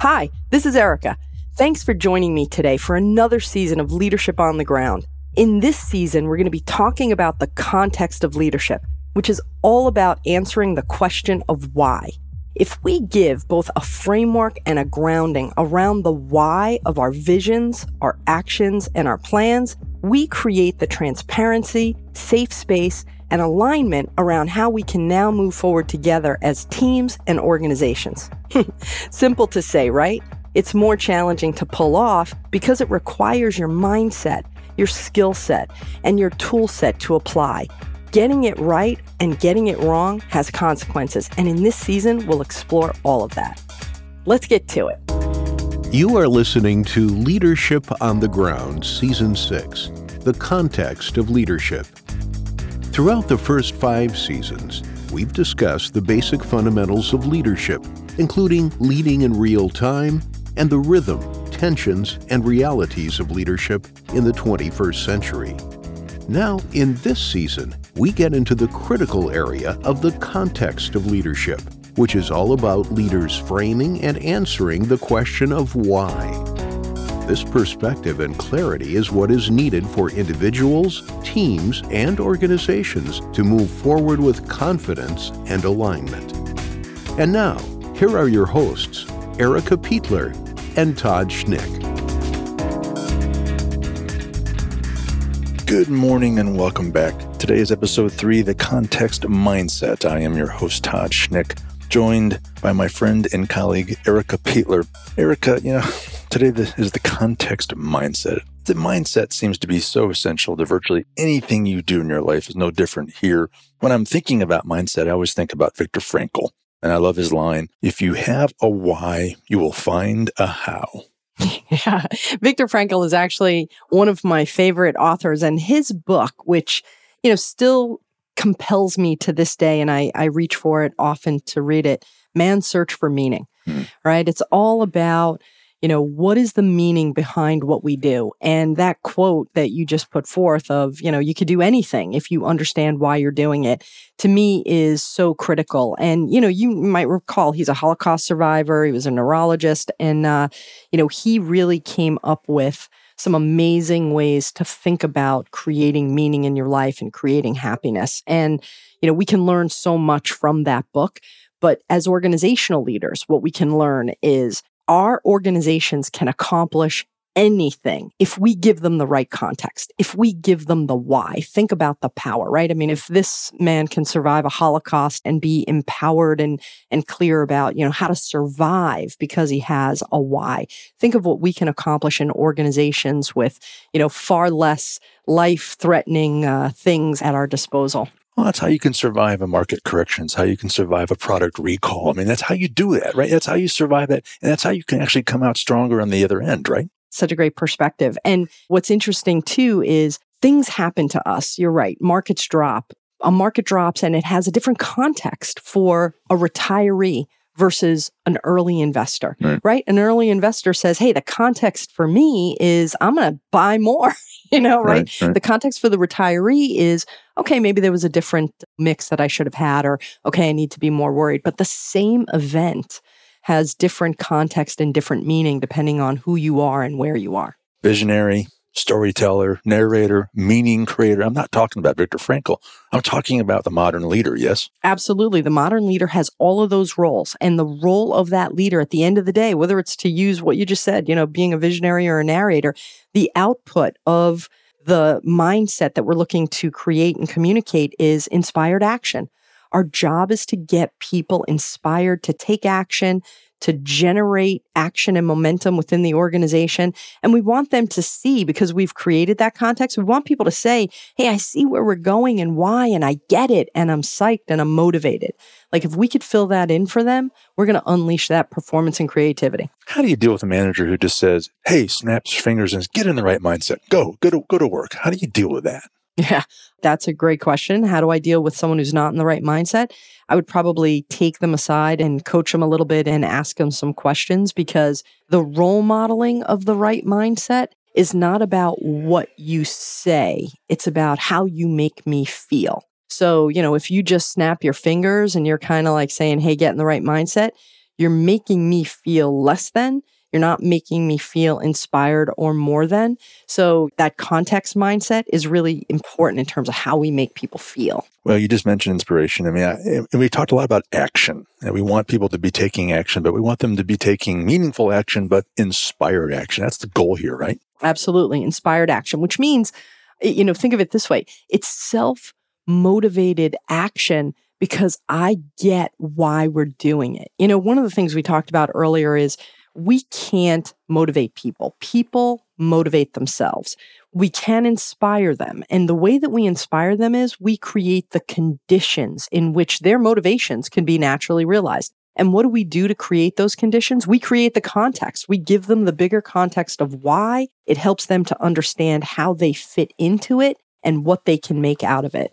Hi, this is Erica. Thanks for joining me today for another season of Leadership on the Ground. In this season, we're going to be talking about the context of leadership, which is all about answering the question of why. If we give both a framework and a grounding around the why of our visions, our actions, and our plans, we create the transparency, safe space, and alignment around how we can now move forward together as teams and organizations. Simple to say, right? It's more challenging to pull off because it requires your mindset, your skill set, and your tool set to apply. Getting it right and getting it wrong has consequences, and in this season, we'll explore all of that. Let's get to it. You are listening to Leadership on the Ground, Season 6 The Context of Leadership. Throughout the first five seasons, we've discussed the basic fundamentals of leadership, including leading in real time and the rhythm, tensions, and realities of leadership in the 21st century. Now, in this season, we get into the critical area of the context of leadership, which is all about leaders framing and answering the question of why. This perspective and clarity is what is needed for individuals, teams, and organizations to move forward with confidence and alignment. And now, here are your hosts, Erica Peitler and Todd Schnick. Good morning and welcome back. Today is episode three The Context Mindset. I am your host, Todd Schnick, joined by my friend and colleague, Erica Peitler. Erica, you know, today this is the context mindset. The mindset seems to be so essential to virtually anything you do in your life is no different here. When I'm thinking about mindset, I always think about Viktor Frankl. And I love his line if you have a why, you will find a how. Yeah. Viktor Frankl is actually one of my favorite authors, and his book, which, you know, still compels me to this day, and I, I reach for it often to read it Man's Search for Meaning, mm. right? It's all about you know, what is the meaning behind what we do? And that quote that you just put forth of, you know, you could do anything if you understand why you're doing it, to me is so critical. And, you know, you might recall he's a Holocaust survivor, he was a neurologist, and, uh, you know, he really came up with some amazing ways to think about creating meaning in your life and creating happiness. And, you know, we can learn so much from that book. But as organizational leaders, what we can learn is our organizations can accomplish anything if we give them the right context, if we give them the why. Think about the power, right? I mean, if this man can survive a Holocaust and be empowered and, and clear about, you know, how to survive because he has a why, think of what we can accomplish in organizations with, you know, far less life threatening uh, things at our disposal. Well, that's how you can survive a market correction. It's how you can survive a product recall. I mean, that's how you do that, right? That's how you survive that. And that's how you can actually come out stronger on the other end, right? Such a great perspective. And what's interesting too is things happen to us. You're right. Markets drop. A market drops and it has a different context for a retiree versus an early investor, right. right? An early investor says, Hey, the context for me is I'm going to buy more, you know, right? Right, right? The context for the retiree is, okay, maybe there was a different mix that I should have had, or okay, I need to be more worried. But the same event has different context and different meaning depending on who you are and where you are. Visionary, storyteller, narrator, meaning creator. I'm not talking about Viktor Frankl. I'm talking about the modern leader, yes? Absolutely. The modern leader has all of those roles. And the role of that leader at the end of the day, whether it's to use what you just said, you know, being a visionary or a narrator, the output of the mindset that we're looking to create and communicate is inspired action. Our job is to get people inspired to take action, to generate action and momentum within the organization. And we want them to see, because we've created that context, we want people to say, Hey, I see where we're going and why, and I get it, and I'm psyched and I'm motivated. Like if we could fill that in for them, we're going to unleash that performance and creativity. How do you deal with a manager who just says, Hey, snaps fingers and get in the right mindset. Go, go to, go to work. How do you deal with that? Yeah, that's a great question. How do I deal with someone who's not in the right mindset? I would probably take them aside and coach them a little bit and ask them some questions because the role modeling of the right mindset is not about what you say, it's about how you make me feel. So, you know, if you just snap your fingers and you're kind of like saying, hey, get in the right mindset, you're making me feel less than. You're not making me feel inspired or more than. So that context mindset is really important in terms of how we make people feel. Well, you just mentioned inspiration. I mean, I, we talked a lot about action, and we want people to be taking action, but we want them to be taking meaningful action, but inspired action. That's the goal here, right? Absolutely. Inspired action, which means, you know, think of it this way it's self motivated action because I get why we're doing it. You know, one of the things we talked about earlier is we can't motivate people. People motivate themselves. We can inspire them. And the way that we inspire them is we create the conditions in which their motivations can be naturally realized. And what do we do to create those conditions? We create the context. We give them the bigger context of why. It helps them to understand how they fit into it and what they can make out of it.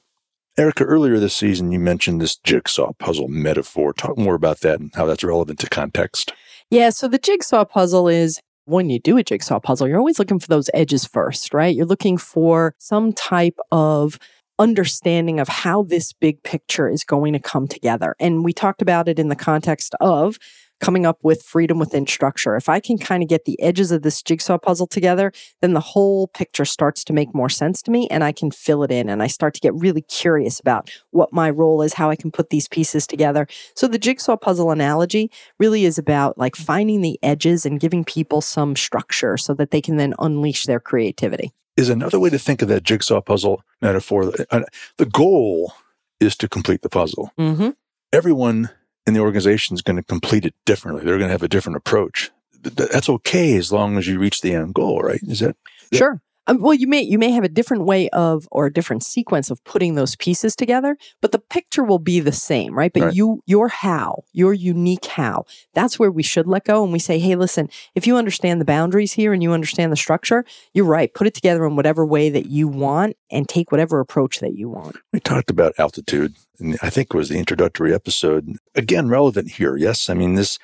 Erica, earlier this season, you mentioned this jigsaw puzzle metaphor. Talk more about that and how that's relevant to context. Yeah. So the jigsaw puzzle is when you do a jigsaw puzzle, you're always looking for those edges first, right? You're looking for some type of understanding of how this big picture is going to come together. And we talked about it in the context of coming up with freedom within structure. If I can kind of get the edges of this jigsaw puzzle together, then the whole picture starts to make more sense to me and I can fill it in and I start to get really curious about what my role is, how I can put these pieces together. So the jigsaw puzzle analogy really is about like finding the edges and giving people some structure so that they can then unleash their creativity. Is another way to think of that jigsaw puzzle metaphor. Uh, the goal is to complete the puzzle. Mm-hmm. Everyone and the organization is going to complete it differently. They're going to have a different approach. That's okay as long as you reach the end goal, right? Is that, sure? Um, well, you may you may have a different way of or a different sequence of putting those pieces together, but the picture will be the same, right? But right. you your how, your unique how, that's where we should let go and we say, "Hey, listen, if you understand the boundaries here and you understand the structure, you're right. Put it together in whatever way that you want and take whatever approach that you want." We talked about altitude, and I think it was the introductory episode. Again, relevant here. Yes, I mean this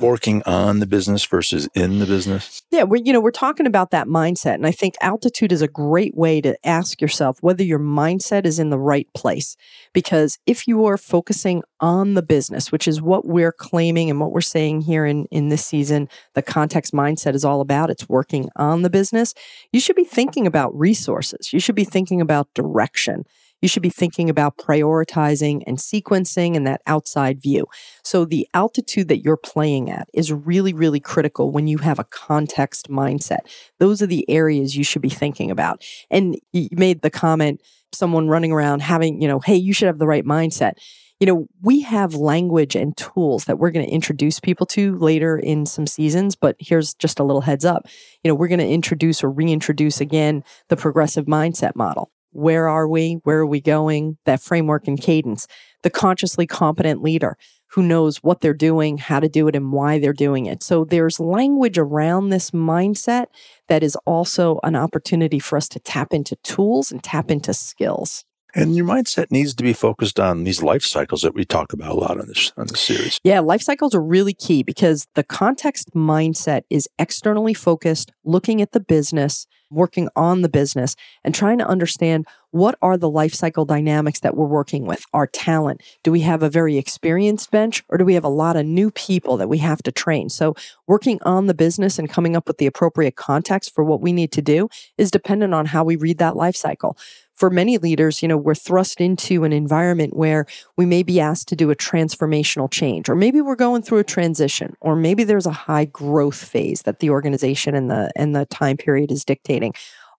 working on the business versus in the business? Yeah, we're you know we're talking about that mindset, and I think altitude is a great way to ask yourself whether your mindset is in the right place. Because if you are focusing on the business, which is what we're claiming and what we're saying here in in this season, the context mindset is all about. It's working on the business. You should be thinking about resources. You should be thinking about direction you should be thinking about prioritizing and sequencing and that outside view. So the altitude that you're playing at is really, really critical when you have a context mindset. Those are the areas you should be thinking about. And you made the comment, someone running around having, you know, hey, you should have the right mindset you know, we have language and tools that we're going to introduce people to later in some seasons, but here's just a little heads up. You know, we're going to introduce or reintroduce again the progressive mindset model. Where are we? Where are we going? That framework and cadence. The consciously competent leader who knows what they're doing, how to do it, and why they're doing it. So there's language around this mindset that is also an opportunity for us to tap into tools and tap into skills. And your mindset needs to be focused on these life cycles that we talk about a lot on this on this series. Yeah, life cycles are really key because the context mindset is externally focused, looking at the business, working on the business, and trying to understand what are the life cycle dynamics that we're working with? Our talent. Do we have a very experienced bench or do we have a lot of new people that we have to train? So working on the business and coming up with the appropriate context for what we need to do is dependent on how we read that life cycle for many leaders, you know, we're thrust into an environment where we may be asked to do a transformational change, or maybe we're going through a transition, or maybe there's a high growth phase that the organization and the and the time period is dictating.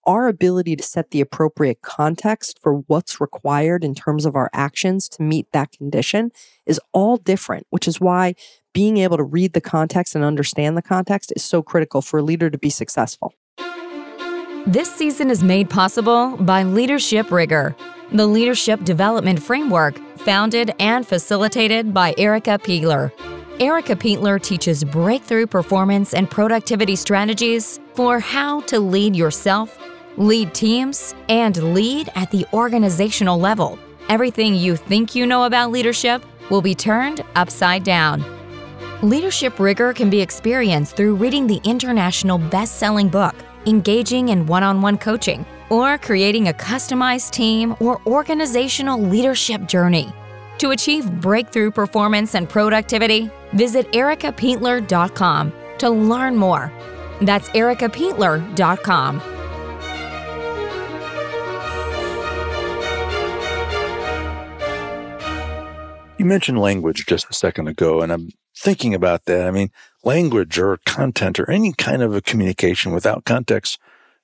Our ability to set the appropriate context for what's required in terms of our actions to meet that condition is all different, which is why being able to read the context and understand the context is so critical for a leader to be successful. This season is made possible by Leadership Rigor, the leadership development framework founded and facilitated by Erica Peitler. Erica Peitler teaches breakthrough performance and productivity strategies for how to lead yourself, lead teams, and lead at the organizational level. Everything you think you know about leadership will be turned upside down. Leadership rigor can be experienced through reading the international best selling book engaging in one on one coaching, or creating a customized team or organizational leadership journey. To achieve breakthrough performance and productivity, Visit ericapeitler.com to learn more. That's ericapeitler.com. You mentioned language just a second ago, and I'm thinking about that. I mean, language or content or any kind of a communication without context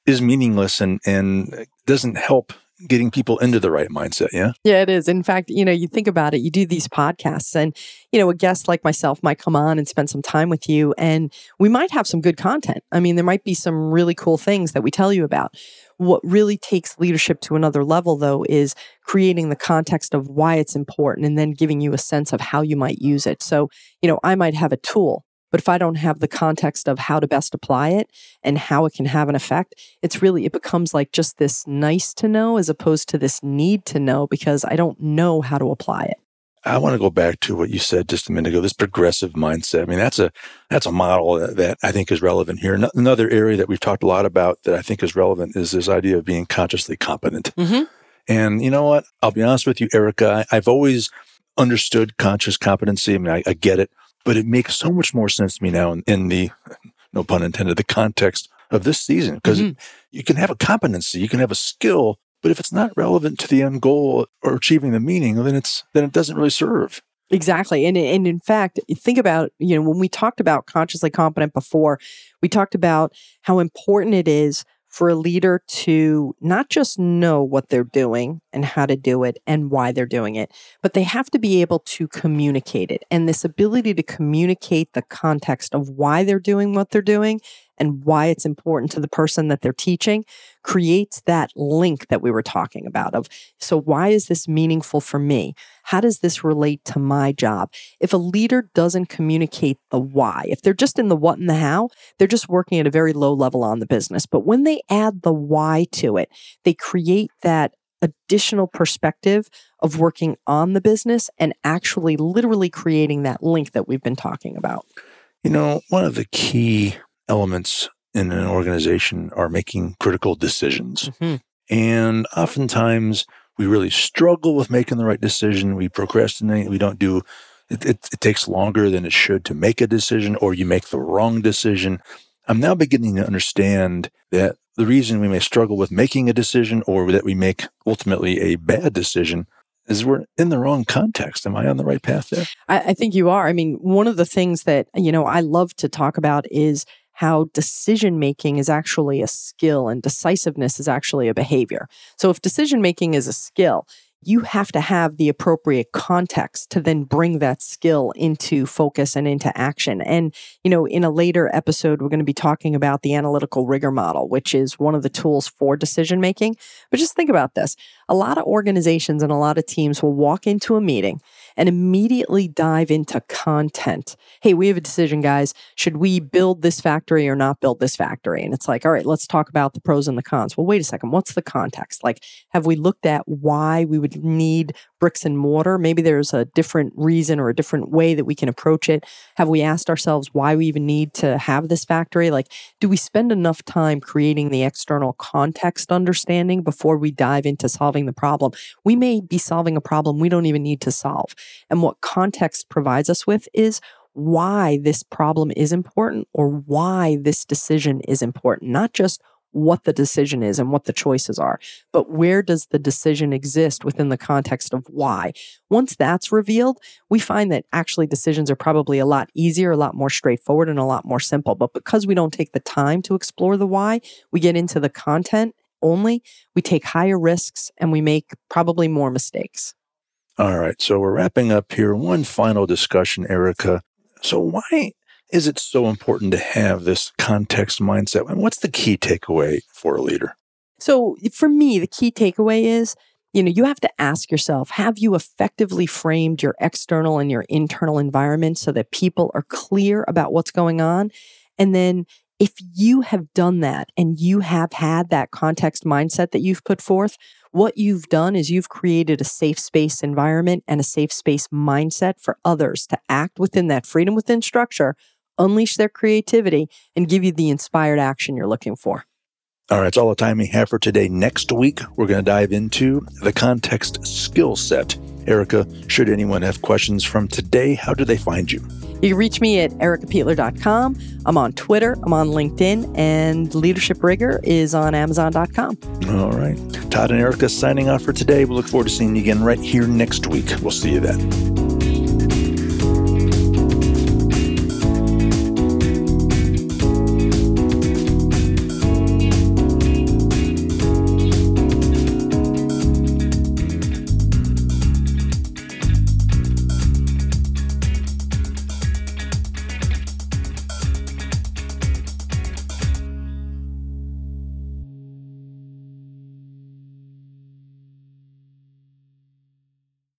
is meaningless and, and doesn't help getting people into the right mindset. Yeah. Yeah, it is. In fact, you know, you think about it, you do these podcasts and, you know, a guest like myself might come on and spend some time with you and we might have some good content. I mean, there might be some really cool things that we tell you about. What really takes leadership to another level, though, is creating the context of why it's important and then giving you a sense of how you might use it. So, you know, I might have a tool but if I don't have the context of how to best apply it and how it can have an effect, it's really, it becomes like just this nice to know as opposed to this need to know because I don't know how to apply it. I want to go back to what you said just a minute ago. This progressive mindset. I mean, that's a that's a model that, that, I think is relevant here. Another area that we've talked a lot about that I think is relevant is this idea of being consciously competent. Mm-hmm. And you know what? I'll be honest with you, Erica. I, have always understood conscious competency. I mean, I, I get it but it makes so much more sense to me now in, in the, no pun intended, the context of this season. Because mm-hmm. you can have a competency, you can have a skill, but if it's not relevant to the end goal or achieving the meaning, then it's then it doesn't really serve. Exactly. And and in fact, think about, you know, when we talked about consciously competent before, we talked about how important it is for a leader to not just know what they're doing and how to do it and why they're doing it, but they have to be able to communicate it. And this ability to communicate the context of why they're doing what they're doing and why it's important to the person that they're teaching creates that link that we were talking about of so why is this meaningful for me? How does this relate to my job? If a leader doesn't communicate the why if they're just in the what and the how they're just working at a very low level on the business. But when they add the why to it they create that additional perspective of working on the business and actually literally creating that link that we've been talking about. You know one of the key elements in an organization are making critical decisions. Mm-hmm. And oftentimes we really struggle with making the right decision. We procrastinate. We don't do it, it, it, takes longer than it should to make a decision, or you make the wrong decision. I'm now beginning to understand that the reason we may struggle with making a decision or that we make ultimately a bad decision is we're in the wrong context. Am I on the right path there? I, I think you are. I mean, one of the things that, you know, I love to talk about is how decision making is actually a skill and decisiveness is actually a behavior. So, if decision making is a skill, you have to have the appropriate context to then bring that skill into focus and into action. And, you know, in a later episode, we're going to be talking about the analytical rigor model, which is one of the tools for decision making. But just think about this a lot of organizations and a lot of teams will walk into a meeting and immediately dive into content. Hey, we have a decision, guys. Should we build this factory or not build this factory? And it's like, all right, let's talk about the pros and the cons. Well, wait a second. What's the context? Like, have we looked at why we would need bricks and mortar? Maybe there's a different reason or a different way that we can approach it. Have we asked ourselves why we even need to have this factory? Like, do we spend enough time creating the external context understanding before we dive into solving the problem? We may be solving a problem we don't even need to solve. And what context provides us with is why this problem is important or why this decision is important, not just what the decision is and what the choices are, but where does the decision exist within the context of why? Once that's revealed, we find that actually decisions are probably a lot easier, a lot more straightforward, and a lot more simple. But because we don't take the time to explore the why, we get into the content only, we take higher risks and we make probably more mistakes. All right. So we're wrapping up here. One final discussion, Erica. So why is it so important to have this context mindset? And what's the key takeaway for a leader? So for me, the key takeaway is you know, you have to ask yourself have you effectively framed your external and your internal environment so that people are clear about what's going on? And then if you have done that and you have had that context mindset that you've put forth, what you've done is you've created a safe space environment and a safe space mindset for others to act within that freedom within structure, unleash their creativity, and give you the inspired action you're looking for. All right, it's all the time we have for today. Next week, we're going to dive into the context skill set Erica, should anyone have questions from today, how do they find you? You can reach me at ericapeitler.com. I'm on Twitter, I'm on LinkedIn, and Leadership Rigor is on amazon.com. All right. Todd and Erica signing off for today. We look forward to seeing you again right here next week. We'll see you then.